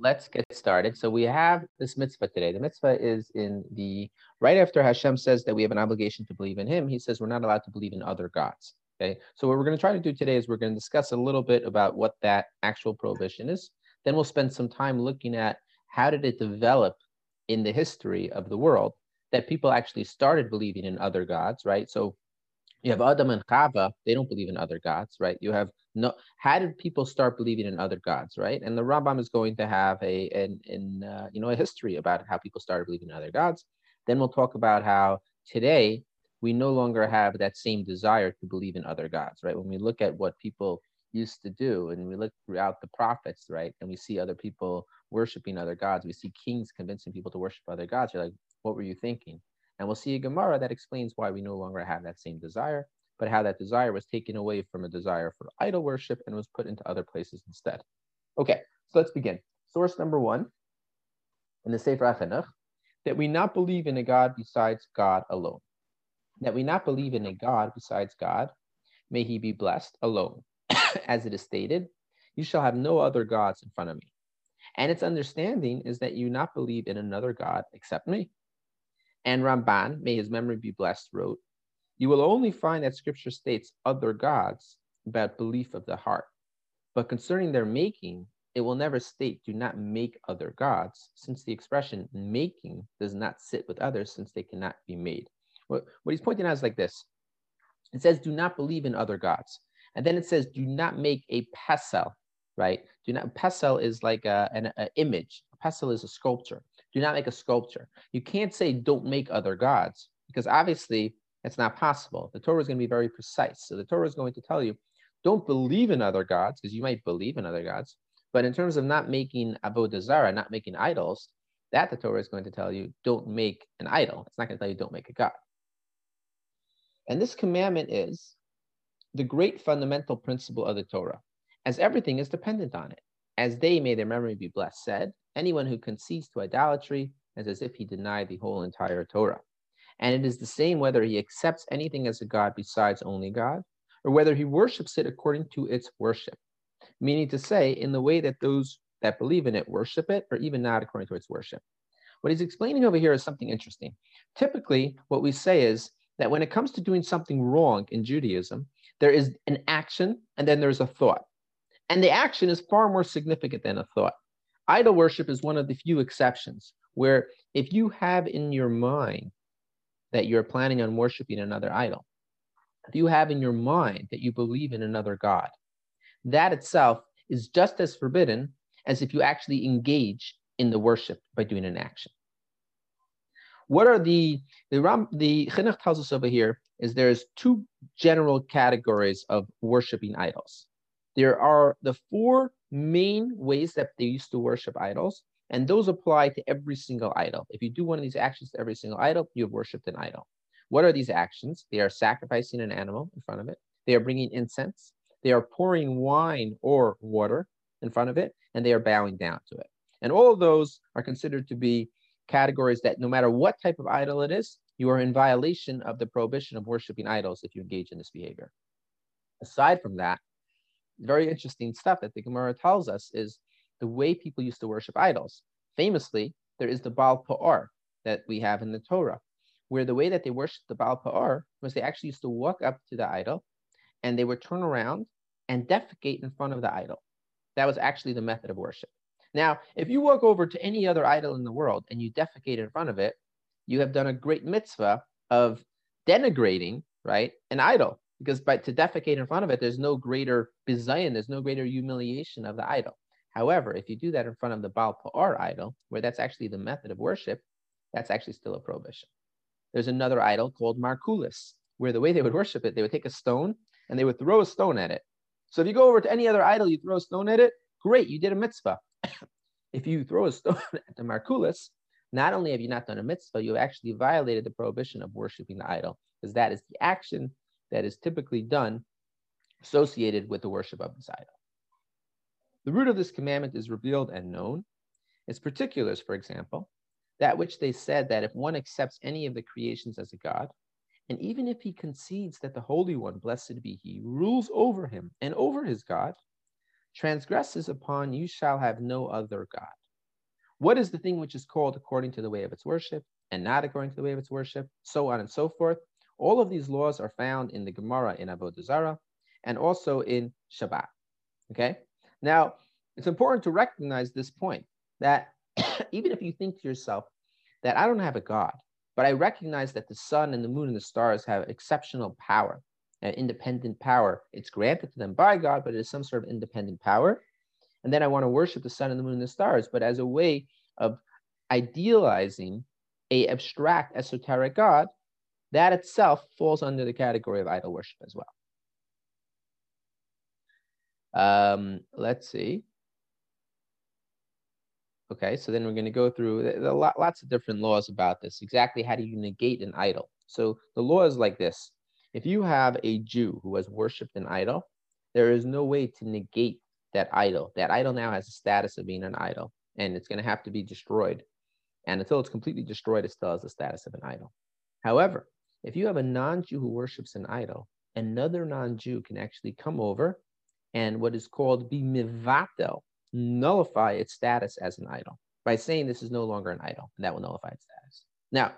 let's get started. So we have this mitzvah today. The mitzvah is in the right after Hashem says that we have an obligation to believe in Him. He says we're not allowed to believe in other gods. Okay. So what we're going to try to do today is we're going to discuss a little bit about what that actual prohibition is. Then we'll spend some time looking at how did it develop in the history of the world that people actually started believing in other gods, right? So you have Adam and Chava, they don't believe in other gods, right? You have no how did people start believing in other gods, right? And the Rambam is going to have a an, in uh, you know a history about how people started believing in other gods. Then we'll talk about how today we no longer have that same desire to believe in other gods, right? When we look at what people used to do and we look throughout the prophets, right, and we see other people worshiping other gods, we see kings convincing people to worship other gods. You're like, what were you thinking? And we'll see a Gemara that explains why we no longer have that same desire, but how that desire was taken away from a desire for idol worship and was put into other places instead. Okay, so let's begin. Source number one in the Sefer HaChinuch, that we not believe in a God besides God alone. That we not believe in a God besides God, may he be blessed alone. As it is stated, you shall have no other gods in front of me. And its understanding is that you not believe in another God except me. And Ramban, may his memory be blessed, wrote, You will only find that scripture states other gods about belief of the heart. But concerning their making, it will never state do not make other gods, since the expression making does not sit with others, since they cannot be made. What, what he's pointing out is like this it says, Do not believe in other gods. And then it says, Do not make a pesel, right? Do not, pesel is like a, an a image. A pesel is a sculpture. Do not make a sculpture. You can't say don't make other gods because obviously it's not possible. The Torah is going to be very precise. So the Torah is going to tell you don't believe in other gods because you might believe in other gods. But in terms of not making avodah zarah, not making idols, that the Torah is going to tell you don't make an idol. It's not going to tell you don't make a god. And this commandment is the great fundamental principle of the Torah, as everything is dependent on it. As they, may their memory be blessed, said, anyone who concedes to idolatry is as if he denied the whole entire Torah. And it is the same whether he accepts anything as a God besides only God, or whether he worships it according to its worship. Meaning to say, in the way that those that believe in it worship it, or even not according to its worship. What he's explaining over here is something interesting. Typically, what we say is that when it comes to doing something wrong in Judaism, there is an action and then there's a thought. And the action is far more significant than a thought. Idol worship is one of the few exceptions where if you have in your mind that you're planning on worshiping another idol, if you have in your mind that you believe in another God, that itself is just as forbidden as if you actually engage in the worship by doing an action. What are the the Ram, the Chinuch tells us over here is there's two general categories of worshiping idols. There are the four main ways that they used to worship idols, and those apply to every single idol. If you do one of these actions to every single idol, you have worshipped an idol. What are these actions? They are sacrificing an animal in front of it, they are bringing incense, they are pouring wine or water in front of it, and they are bowing down to it. And all of those are considered to be categories that no matter what type of idol it is, you are in violation of the prohibition of worshiping idols if you engage in this behavior. Aside from that, very interesting stuff that the Gemara tells us is the way people used to worship idols. Famously, there is the Baal Peor that we have in the Torah, where the way that they worshiped the Baal Peor was they actually used to walk up to the idol and they would turn around and defecate in front of the idol. That was actually the method of worship. Now, if you walk over to any other idol in the world and you defecate in front of it, you have done a great mitzvah of denigrating, right, an idol because by to defecate in front of it, there's no greater bizayin, there's no greater humiliation of the idol. However, if you do that in front of the Baal Peor idol, where that's actually the method of worship, that's actually still a prohibition. There's another idol called Markulis, where the way they would worship it, they would take a stone and they would throw a stone at it. So if you go over to any other idol, you throw a stone at it, great, you did a mitzvah. if you throw a stone at the Markulis, not only have you not done a mitzvah, you have actually violated the prohibition of worshiping the idol, because that is the action that is typically done associated with the worship of this idol. The root of this commandment is revealed and known. Its particulars, for example, that which they said that if one accepts any of the creations as a God, and even if he concedes that the Holy One, blessed be he, rules over him and over his God, transgresses upon you shall have no other God. What is the thing which is called according to the way of its worship and not according to the way of its worship, so on and so forth. All of these laws are found in the Gemara in Avodah Zarah and also in Shabbat. Okay. Now, it's important to recognize this point that even if you think to yourself that I don't have a God, but I recognize that the sun and the moon and the stars have exceptional power, uh, independent power. It's granted to them by God, but it is some sort of independent power. And then I want to worship the sun and the moon and the stars, but as a way of idealizing a abstract esoteric God, that itself falls under the category of idol worship as well. Um, let's see. Okay, so then we're going to go through are lots of different laws about this. Exactly how do you negate an idol? So the law is like this: if you have a Jew who has worshipped an idol, there is no way to negate that idol. That idol now has a status of being an idol, and it's going to have to be destroyed. And until it's completely destroyed, it still has the status of an idol. However, if you have a non-Jew who worships an idol, another non-Jew can actually come over and what is called be mivatel, nullify its status as an idol by saying this is no longer an idol, and that will nullify its status. Now,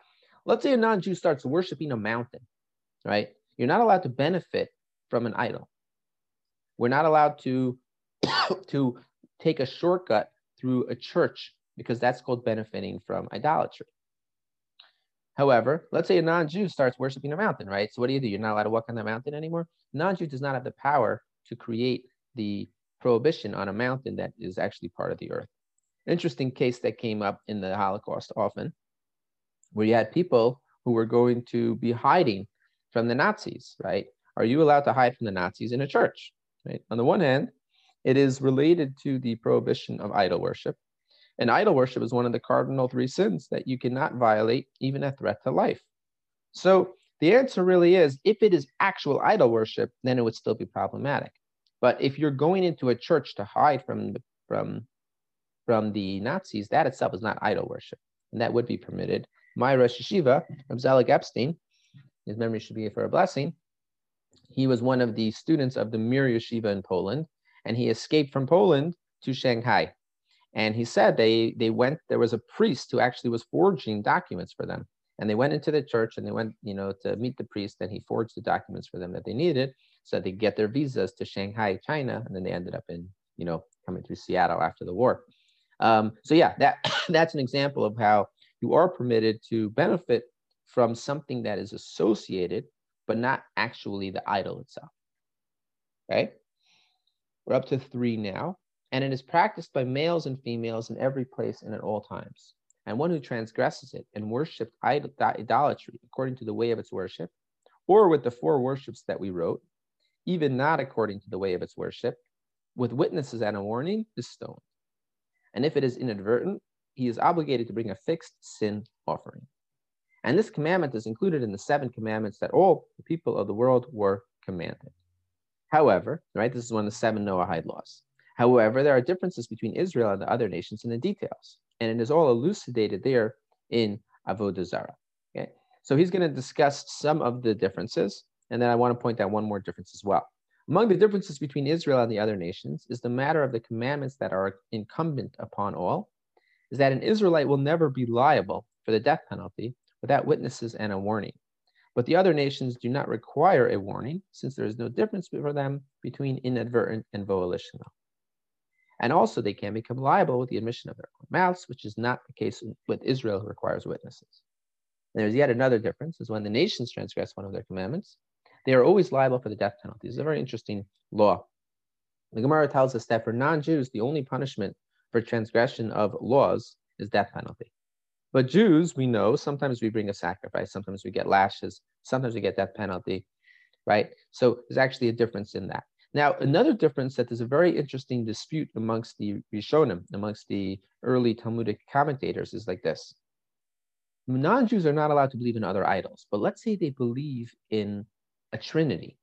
let's say a non-Jew starts worshiping a mountain, right? You're not allowed to benefit from an idol. We're not allowed to to take a shortcut through a church because that's called benefiting from idolatry. However, let's say a non-Jew starts worshiping a mountain, right? So what do you do? You're not allowed to walk on the mountain anymore. Non-Jew does not have the power to create the prohibition on a mountain that is actually part of the earth. Interesting case that came up in the Holocaust often, where you had people who were going to be hiding from the Nazis, right? Are you allowed to hide from the Nazis in a church? Right? On the one hand, it is related to the prohibition of idol worship. And idol worship is one of the cardinal three sins that you cannot violate, even a threat to life. So the answer really is if it is actual idol worship, then it would still be problematic. But if you're going into a church to hide from the, from from the Nazis, that itself is not idol worship, and that would be permitted. My Rosh Yeshiva, Zelig Epstein, his memory should be for a blessing. He was one of the students of the Mir Yeshiva in Poland, and he escaped from Poland to Shanghai. And he said they they went. There was a priest who actually was forging documents for them, and they went into the church and they went, you know, to meet the priest. And he forged the documents for them that they needed, so they get their visas to Shanghai, China, and then they ended up in, you know, coming through Seattle after the war. Um, so yeah, that that's an example of how you are permitted to benefit from something that is associated, but not actually the idol itself. Okay, we're up to three now, and it is practiced by males and females in every place and at all times. And one who transgresses it and worships idolatry according to the way of its worship, or with the four worships that we wrote, even not according to the way of its worship, with witnesses and a warning, is stoned. And if it is inadvertent, he is obligated to bring a fixed sin offering. And this commandment is included in the seven commandments that all the people of the world were commanded. However, right, this is one of the seven Noahide laws. However, there are differences between Israel and the other nations in the details, and it is all elucidated there in Avodah Zarah. Okay, so he's going to discuss some of the differences, and then I want to point out one more difference as well. Among the differences between Israel and the other nations is the matter of the commandments that are incumbent upon all, is that an Israelite will never be liable for the death penalty without witnesses and a warning. But the other nations do not require a warning, since there is no difference for them between inadvertent and volitional. And also, they can become liable with the admission of their own mouths, which is not the case with Israel, who requires witnesses. And there's yet another difference, is when the nations transgress one of their commandments, they are always liable for the death penalty. It's a very interesting law. The Gemara tells us that for non-Jews, the only punishment for transgression of laws is death penalty. But Jews, we know, sometimes we bring a sacrifice, sometimes we get lashes, sometimes we get death penalty, right? So there's actually a difference in that. Now, another difference that there's a very interesting dispute amongst the Rishonim, amongst the early Talmudic commentators, is like this. Non-Jews are not allowed to believe in other idols, but let's say they believe in a trinity.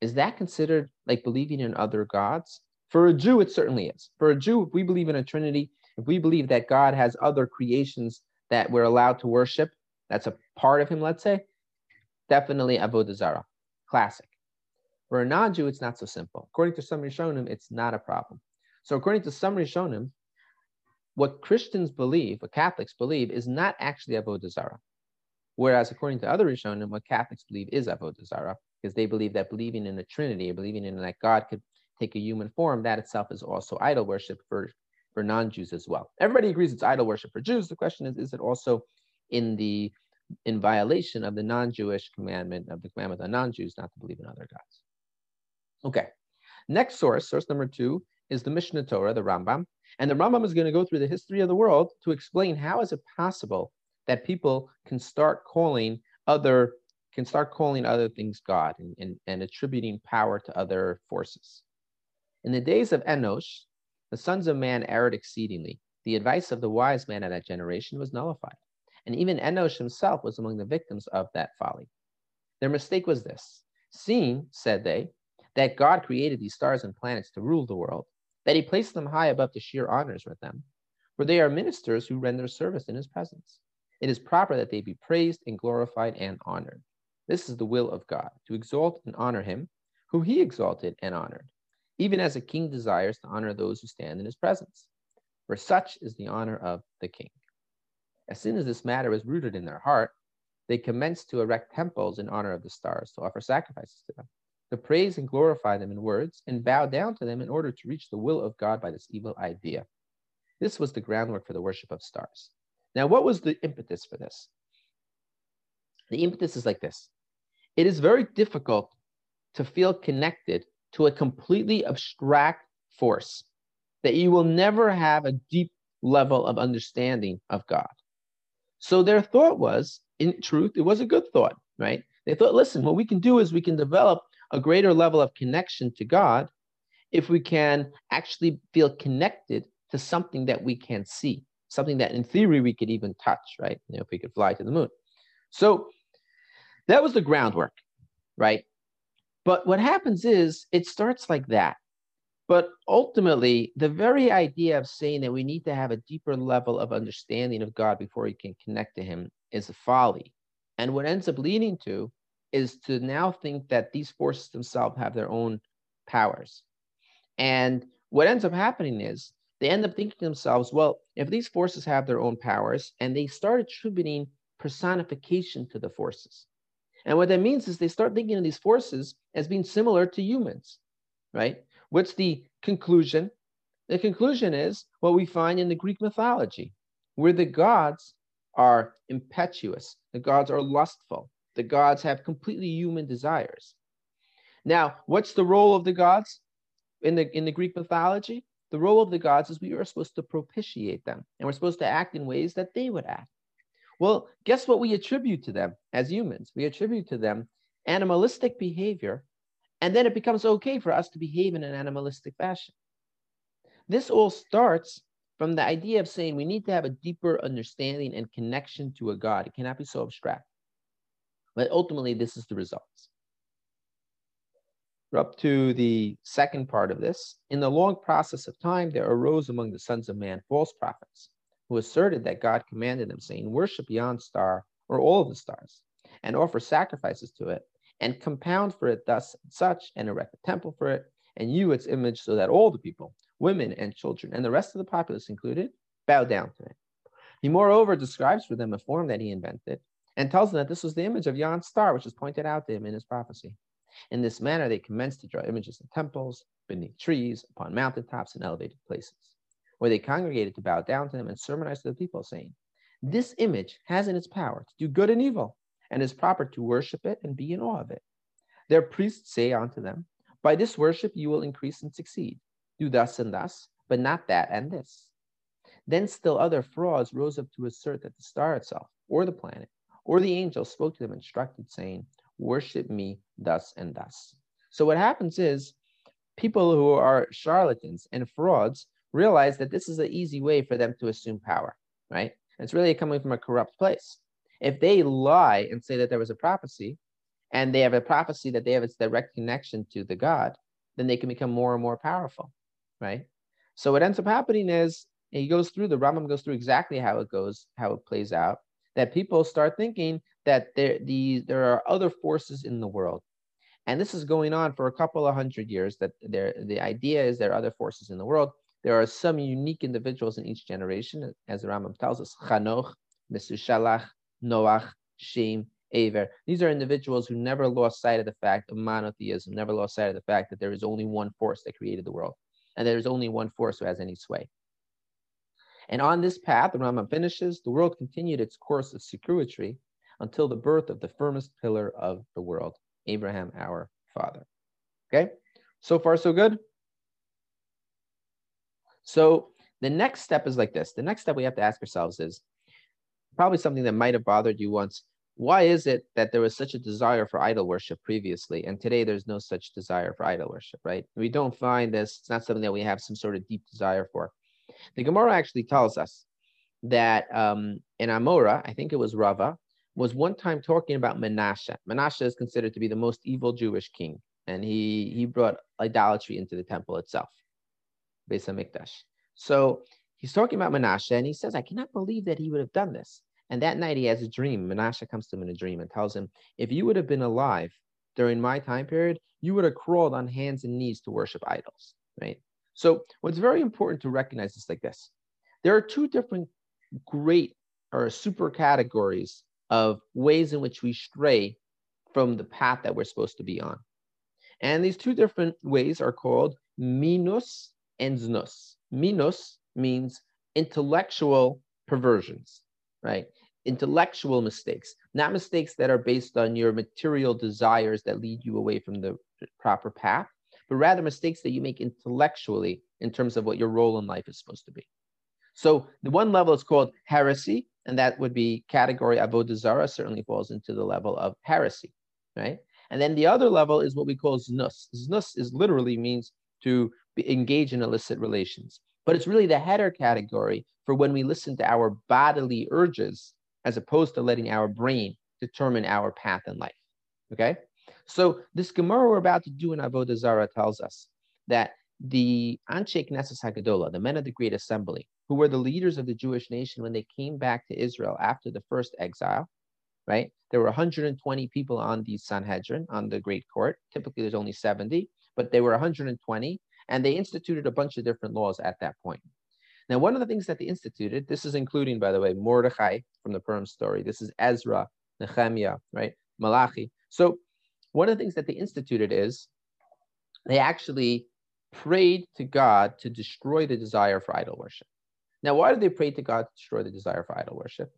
Is that considered like believing in other gods? For a Jew, it certainly is. For a Jew, if we believe in a trinity, if we believe that God has other creations that we're allowed to worship, that's a part of him, let's say, definitely Avodah Zarah, classic. For a non-Jew, it's not so simple. According to some Rishonim, it's not a problem. So according to some Rishonim, what Christians believe, what Catholics believe, is not actually Avodah Zarah. Whereas, according to other Rishonim, what Catholics believe is Avodah Zarah, because they believe that believing in the Trinity, believing in that God could take a human form, that itself is also idol worship for, for non-Jews as well. Everybody agrees it's idol worship for Jews. The question is, is it also in the in violation of the non-Jewish commandment of the commandment of non-Jews not to believe in other gods? Okay. Next source, source number two, is the Mishneh Torah, the Rambam. And the Rambam is going to go through the history of the world to explain how is it possible that people can start calling other can start calling other things God and, and, and attributing power to other forces. In the days of Enosh, the sons of man erred exceedingly. The advice of the wise man of that generation was nullified. And even Enosh himself was among the victims of that folly. Their mistake was this seeing, said they, that God created these stars and planets to rule the world, that he placed them high above the sheer honors with them, for they are ministers who render service in his presence. It is proper that they be praised and glorified and honored. This is the will of God, to exalt and honor him, who he exalted and honored, even as a king desires to honor those who stand in his presence. For such is the honor of the king. As soon as this matter was rooted in their heart, they commenced to erect temples in honor of the stars, to offer sacrifices to them to praise and glorify them in words, and bow down to them in order to reach the will of God by this evil idea. This was the groundwork for the worship of stars. Now, what was the impetus for this? The impetus is like this it is very difficult to feel connected to a completely abstract force that you will never have a deep level of understanding of God. So their thought was, in truth, it was a good thought, right? They thought, listen, what we can do is we can develop a greater level of connection to God if we can actually feel connected to something that we can see, something that in theory we could even touch, right? You know, if we could fly to the moon. So that was the groundwork, right? But what happens is it starts like that. But ultimately, the very idea of saying that we need to have a deeper level of understanding of God before we can connect to Him is a folly. And what ends up leading to is to now think that these forces themselves have their own powers. And what ends up happening is they end up thinking themselves, well, if these forces have their own powers, and they start attributing personification to the forces. And what that means is they start thinking of these forces as being similar to humans, right? What's the conclusion? The conclusion is what we find in the Greek mythology, where the gods are impetuous, the gods are lustful, the gods have completely human desires. Now, what's the role of the gods in the in the Greek mythology? The role of the gods is we are supposed to propitiate them, and we're supposed to act in ways that they would act. Well, guess what we attribute to them as humans? We attribute to them animalistic behavior, and then it becomes okay for us to behave in an animalistic fashion. This all starts from the idea of saying we need to have a deeper understanding and connection to a God. It cannot be so abstract. But ultimately, this is the results. We're up to the second part of this. In the long process of time, there arose among the sons of man false prophets who asserted that God commanded them, saying, Worship yon star or all of the stars, and offer sacrifices to it, and compound for it thus and such, and erect a temple for it, and you its image, so that all the people, women and children, and the rest of the populace included, bow down to it. He moreover describes for them a form that he invented, and tells them that this was the image of Yah's star, which is pointed out to him in his prophecy. In this manner, they commenced to draw images in temples, beneath trees, upon mountaintops, and elevated places, where they congregated to bow down to them and sermonize to the people, saying, This image has in its power to do good and evil, and is proper to worship it and be in awe of it. Their priests say unto them, By this worship you will increase and succeed. Do thus and thus, but not that and this. Then still other frauds rose up to assert that the star itself, or the planet, or the angel spoke to them, instructed, saying, Worship me thus and thus. So what happens is people who are charlatans and frauds realize that this is an easy way for them to assume power, right? it's really coming from a corrupt place. If they lie and say that there was a prophecy, and they have a prophecy that they have its direct connection to the God, then they can become more and more powerful, right? So what ends up happening is he goes through the Rambam goes through exactly how it goes, how it plays out, that people start thinking that there, the, there are other forces in the world. And this is going on for a couple of hundred years that there, the idea is there are other forces in the world. There are some unique individuals in each generation, as the Rambam tells us, Chanoch, Mesushalach, Noach, Shem, Aver. These are individuals who never lost sight of the fact of monotheism, never lost sight of the fact that there is only one force that created the world, and there is only one force who has any sway. And on this path, the Rambam finishes, the world continued its course of circuitry until the birth of the firmest pillar of the world, Abraham, our father. Okay, so far so good. So the next step is like this. The next step we have to ask ourselves is probably something that might have bothered you once. Why is it that there was such a desire for idol worship previously, and today there's no such desire for idol worship, right? We don't find this, it's not something that we have some sort of deep desire for. The Gemara actually tells us that um, in Amora, I think it was Rava, was one time talking about Menashe. Menashe is considered to be the most evil Jewish king, and he, he brought idolatry into the temple itself, Beis HaMikdash. So he's talking about Menashe, and he says, I cannot believe that he would have done this. And that night he has a dream. Menashe comes to him in a dream and tells him, If you would have been alive during my time period, you would have crawled on hands and knees to worship idols, right? So what's very important to recognize is like this. There are two different great or super categories of ways in which we stray from the path that we're supposed to be on. And these two different ways are called minus and znus. Minus means intellectual perversions, right? Intellectual mistakes, not mistakes that are based on your material desires that lead you away from the proper path, but rather mistakes that you make intellectually in terms of what your role in life is supposed to be. So the one level is called heresy, and that would be category avodah zara certainly falls into the level of heresy, right? And then the other level is what we call znus. Znus is literally means to engage in illicit relations, but it's really the header category for when we listen to our bodily urges as opposed to letting our brain determine our path in life. Okay, so this Gemara we're about to do in Avodah Zarah tells us that the Anshe Knesset Hagadola, the men of the Great Assembly, who were the leaders of the Jewish nation when they came back to Israel after the first exile, right? There were 120 people on the Sanhedrin, on the Great Court. Typically, there's only 70, but they were 120, and they instituted a bunch of different laws at that point. Now, one of the things that they instituted, this is including, by the way, Mordechai from the Purim story. This is Ezra, Nehemiah, right? Malachi. So, one of the things that they instituted is they actually prayed to God to destroy the desire for idol worship. Now, why did they pray to God to destroy the desire for idol worship?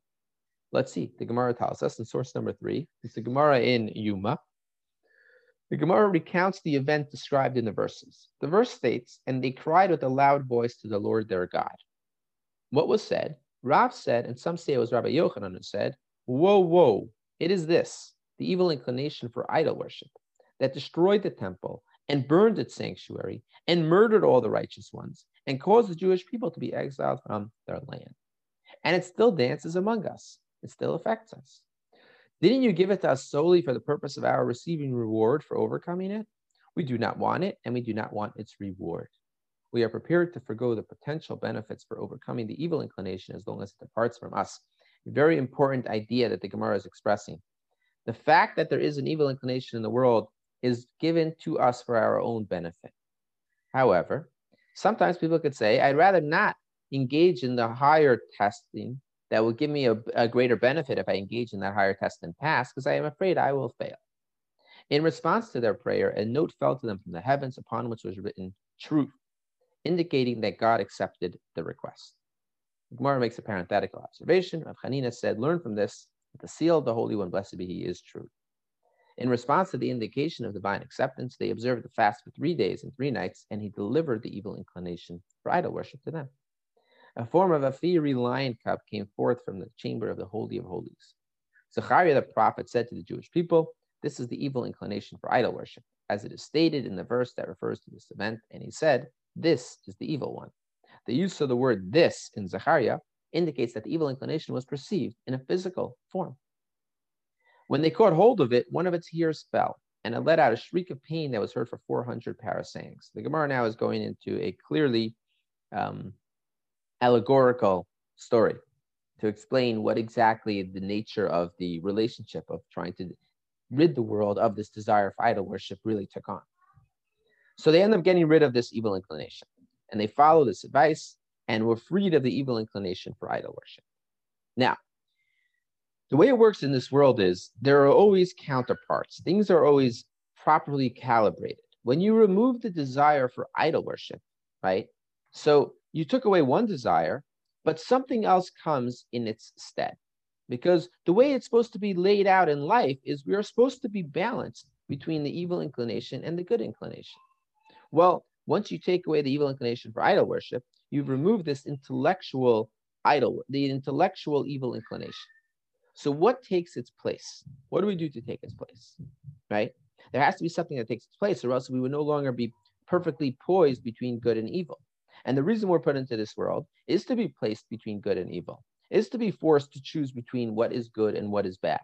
Let's see. The Gemara tells us in source number three. It's the Gemara in Yuma. The Gemara recounts the event described in the verses. The verse states, And they cried with a loud voice to the Lord their God. What was said? Rav said, and some say it was Rabbi Yochanan who said, Whoa, whoa, it is this, the evil inclination for idol worship, that destroyed the temple and burned its sanctuary and murdered all the righteous ones and caused the Jewish people to be exiled from their land. And it still dances among us, it still affects us. Didn't you give it to us solely for the purpose of our receiving reward for overcoming it? We do not want it, and we do not want its reward. We are prepared to forego the potential benefits for overcoming the evil inclination as long as it departs from us. A very important idea that the Gemara is expressing. The fact that there is an evil inclination in the world is given to us for our own benefit. However, sometimes people could say, I'd rather not engage in the higher testing that will give me a, a greater benefit if I engage in that higher test and pass, because I am afraid I will fail. In response to their prayer, a note fell to them from the heavens upon which was written truth, indicating that God accepted the request. Gemara makes a parenthetical observation. Rav Hanina said, Learn from this the seal of the Holy One, blessed be He, is true. In response to the indication of divine acceptance, they observed the fast for three days and three nights, and he delivered the evil inclination for idol worship to them. A form of a fiery lion cub came forth from the chamber of the Holy of Holies. Zechariah the prophet said to the Jewish people, This is the evil inclination for idol worship, as it is stated in the verse that refers to this event. And he said, This is the evil one. The use of the word this in Zechariah indicates that the evil inclination was perceived in a physical form. When they caught hold of it, one of its ears fell, and it let out a shriek of pain that was heard for 400 parasangs. The Gemara now is going into a clearly um, allegorical story to explain what exactly the nature of the relationship of trying to rid the world of this desire for idol worship really took on. So they end up getting rid of this evil inclination. and they follow this advice and we're freed of the evil inclination for idol worship. Now, the way it works in this world is there are always counterparts. Things are always properly calibrated. When you remove the desire for idol worship, right? So you took away one desire, but something else comes in its stead. Because the way it's supposed to be laid out in life is we are supposed to be balanced between the evil inclination and the good inclination. Well, once you take away the evil inclination for idol worship, you've removed this intellectual idol, the intellectual evil inclination. So what takes its place? What do we do to take its place? Right? There has to be something that takes its place, or else we would no longer be perfectly poised between good and evil. And the reason we're put into this world is to be placed between good and evil, is to be forced to choose between what is good and what is bad,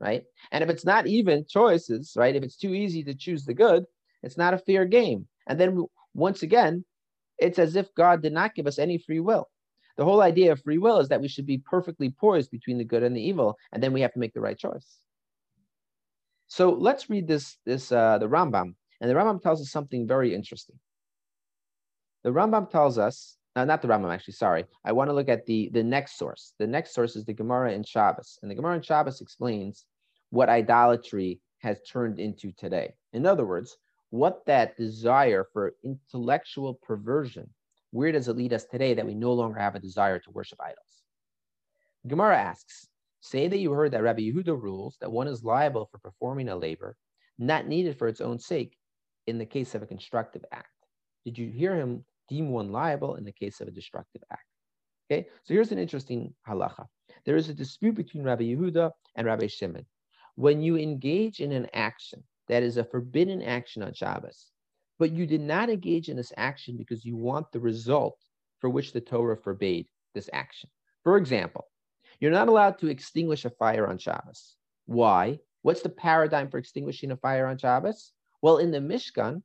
right? And if it's not even choices, right? If it's too easy to choose the good, it's not a fair game. And then once again, it's as if God did not give us any free will. The whole idea of free will is that we should be perfectly poised between the good and the evil, and then we have to make the right choice. So let's read this, this uh, the Rambam, and the Rambam tells us something very interesting. The Rambam tells us, uh, not the Rambam actually, sorry. I want to look at the, the next source. The next source is the Gemara in Shabbos. And the Gemara in Shabbos explains what idolatry has turned into today. In other words, what that desire for intellectual perversion, where does it lead us today that we no longer have a desire to worship idols? Gemara asks, say that you heard that Rabbi Yehuda rules that one is liable for performing a labor not needed for its own sake in the case of a constructive act. Did you hear him deem one liable in the case of a destructive act? Okay, so here's an interesting halacha. There is a dispute between Rabbi Yehuda and Rabbi Shimon. When you engage in an action that is a forbidden action on Shabbos, but you did not engage in this action because you want the result for which the Torah forbade this action. For example, you're not allowed to extinguish a fire on Shabbos. Why? What's the paradigm for extinguishing a fire on Shabbos? Well, in the Mishkan,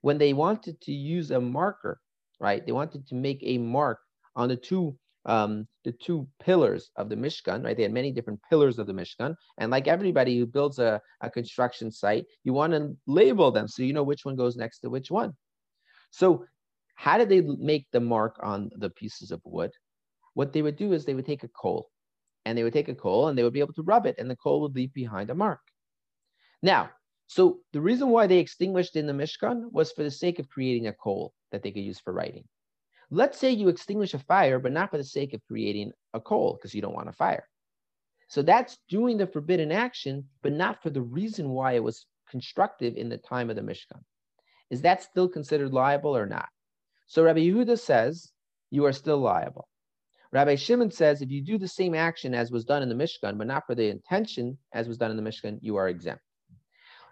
when they wanted to use a marker, right? They wanted to make a mark on the two um, the two pillars of the Mishkan, right? They had many different pillars of the Mishkan. And like everybody who builds a, a construction site, you want to label them so you know which one goes next to which one. So, how did they make the mark on the pieces of wood? What they would do is they would take a coal and they would take a coal and they would be able to rub it, and the coal would leave behind a mark. Now, so the reason why they extinguished in the Mishkan was for the sake of creating a coal that they could use for writing. Let's say you extinguish a fire, but not for the sake of creating a coal because you don't want a fire. So that's doing the forbidden action, but not for the reason why it was constructive in the time of the Mishkan. Is that still considered liable or not? So Rabbi Yehuda says you are still liable. Rabbi Shimon says if you do the same action as was done in the Mishkan, but not for the intention as was done in the Mishkan, you are exempt.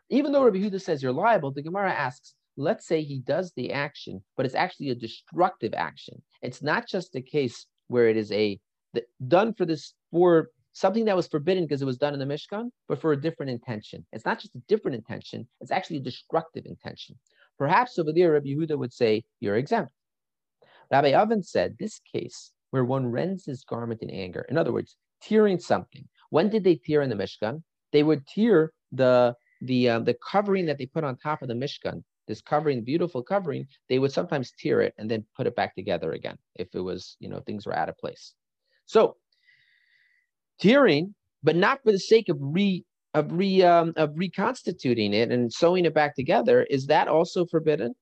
Even though Rabbi Huda says you're liable, the Gemara asks, let's say he does the action, but it's actually a destructive action. It's not just a case where it is a the, done for this for something that was forbidden because it was done in the Mishkan, but for a different intention. It's not just a different intention, it's actually a destructive intention. Perhaps over there, Rabbi Yehuda would say, You're exempt. Rabbi Avin said, This case where one rends his garment in anger, in other words, tearing something. When did they tear in the Mishkan? They would tear the the uh, the covering that they put on top of the Mishkan, this covering, beautiful covering, they would sometimes tear it and then put it back together again if it was, you know, things were out of place. So tearing, but not for the sake of re of re um, of reconstituting it and sewing it back together, is that also forbidden?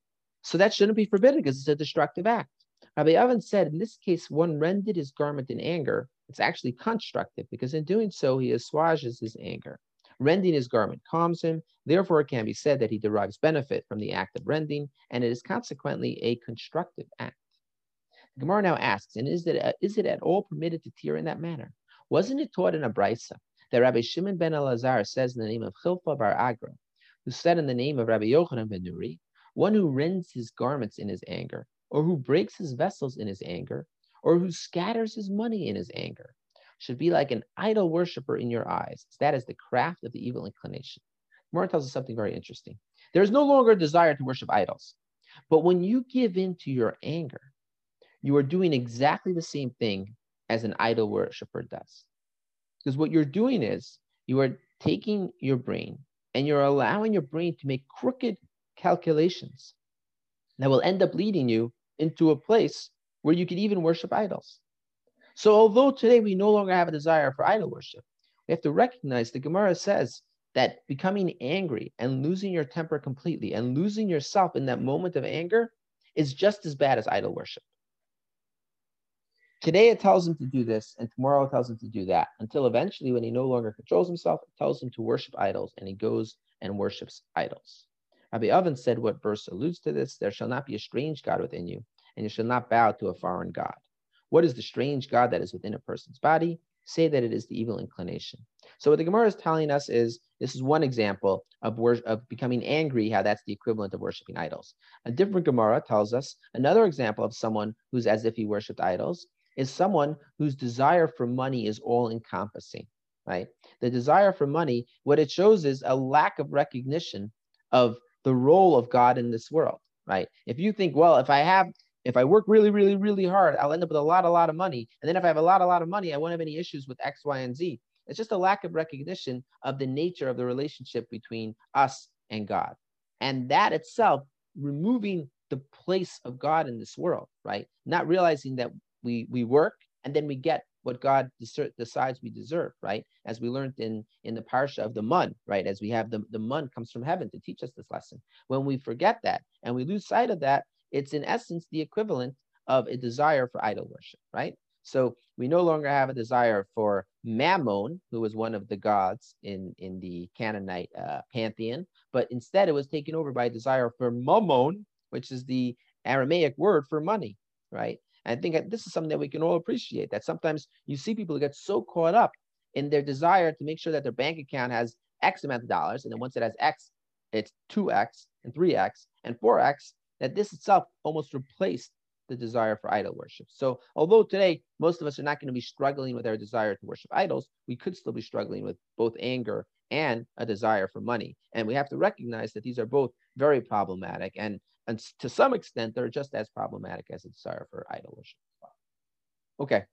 So that shouldn't be forbidden because it's a destructive act. Rabbi Avin said, in this case, one rended his garment in anger. It's actually constructive because in doing so, he assuages his anger. Rending his garment calms him. Therefore, it can be said that he derives benefit from the act of rending, and it is consequently a constructive act. Gemara now asks, and is it, uh, is it at all permitted to tear in that manner? Wasn't it taught in a that Rabbi Shimon ben Elazar says in the name of Chilfa bar Agra, who said in the name of Rabbi Yochanan ben Nuri, one who rends his garments in his anger, or who breaks his vessels in his anger, or who scatters his money in his anger, should be like an idol worshiper in your eyes. That is the craft of the evil inclination. Mora tells us something very interesting. There is no longer a desire to worship idols. But when you give in to your anger, you are doing exactly the same thing as an idol worshiper does. Because what you're doing is you are taking your brain and you're allowing your brain to make crooked calculations that will end up leading you into a place where you could even worship idols. So, although today we no longer have a desire for idol worship, we have to recognize the Gemara says that becoming angry and losing your temper completely and losing yourself in that moment of anger is just as bad as idol worship. Today it tells him to do this, and tomorrow it tells him to do that, until eventually, when he no longer controls himself, it tells him to worship idols, and he goes and worships idols. Rabbi Avin said what verse alludes to this there shall not be a strange God within you, and you shall not bow to a foreign God. What is the strange God that is within a person's body? Say that it is the evil inclination. So, what the Gemara is telling us is this is one example of, wor- of becoming angry, how that's the equivalent of worshiping idols. A different Gemara tells us another example of someone who's as if he worshiped idols is someone whose desire for money is all encompassing, right? The desire for money, what it shows is a lack of recognition of the role of God in this world, right? If you think, well, if I have, if I work really, really, really hard, I'll end up with a lot, a lot of money. And then if I have a lot, a lot of money, I won't have any issues with X, Y, and Z. It's just a lack of recognition of the nature of the relationship between us and God. And that itself, removing the place of God in this world, right? Not realizing that we we work and then we get what God decides we deserve, right? As we learned in in the parsha of the mun, right? As we have the the mun comes from heaven to teach us this lesson. When we forget that and we lose sight of that, it's in essence the equivalent of a desire for idol worship, right? So we no longer have a desire for Mammon, who was one of the gods in in the Canaanite uh, pantheon, but instead it was taken over by a desire for Mammon, which is the Aramaic word for money, right? And I think that this is something that we can all appreciate that sometimes you see people get so caught up in their desire to make sure that their bank account has X amount of dollars. And then once it has X, it's 2X and 3X and 4X, that this itself almost replaced the desire for idol worship. So, although today most of us are not going to be struggling with our desire to worship idols, we could still be struggling with both anger and a desire for money. And we have to recognize that these are both very problematic. And and to some extent, they're just as problematic as a desire for idol worship. Okay,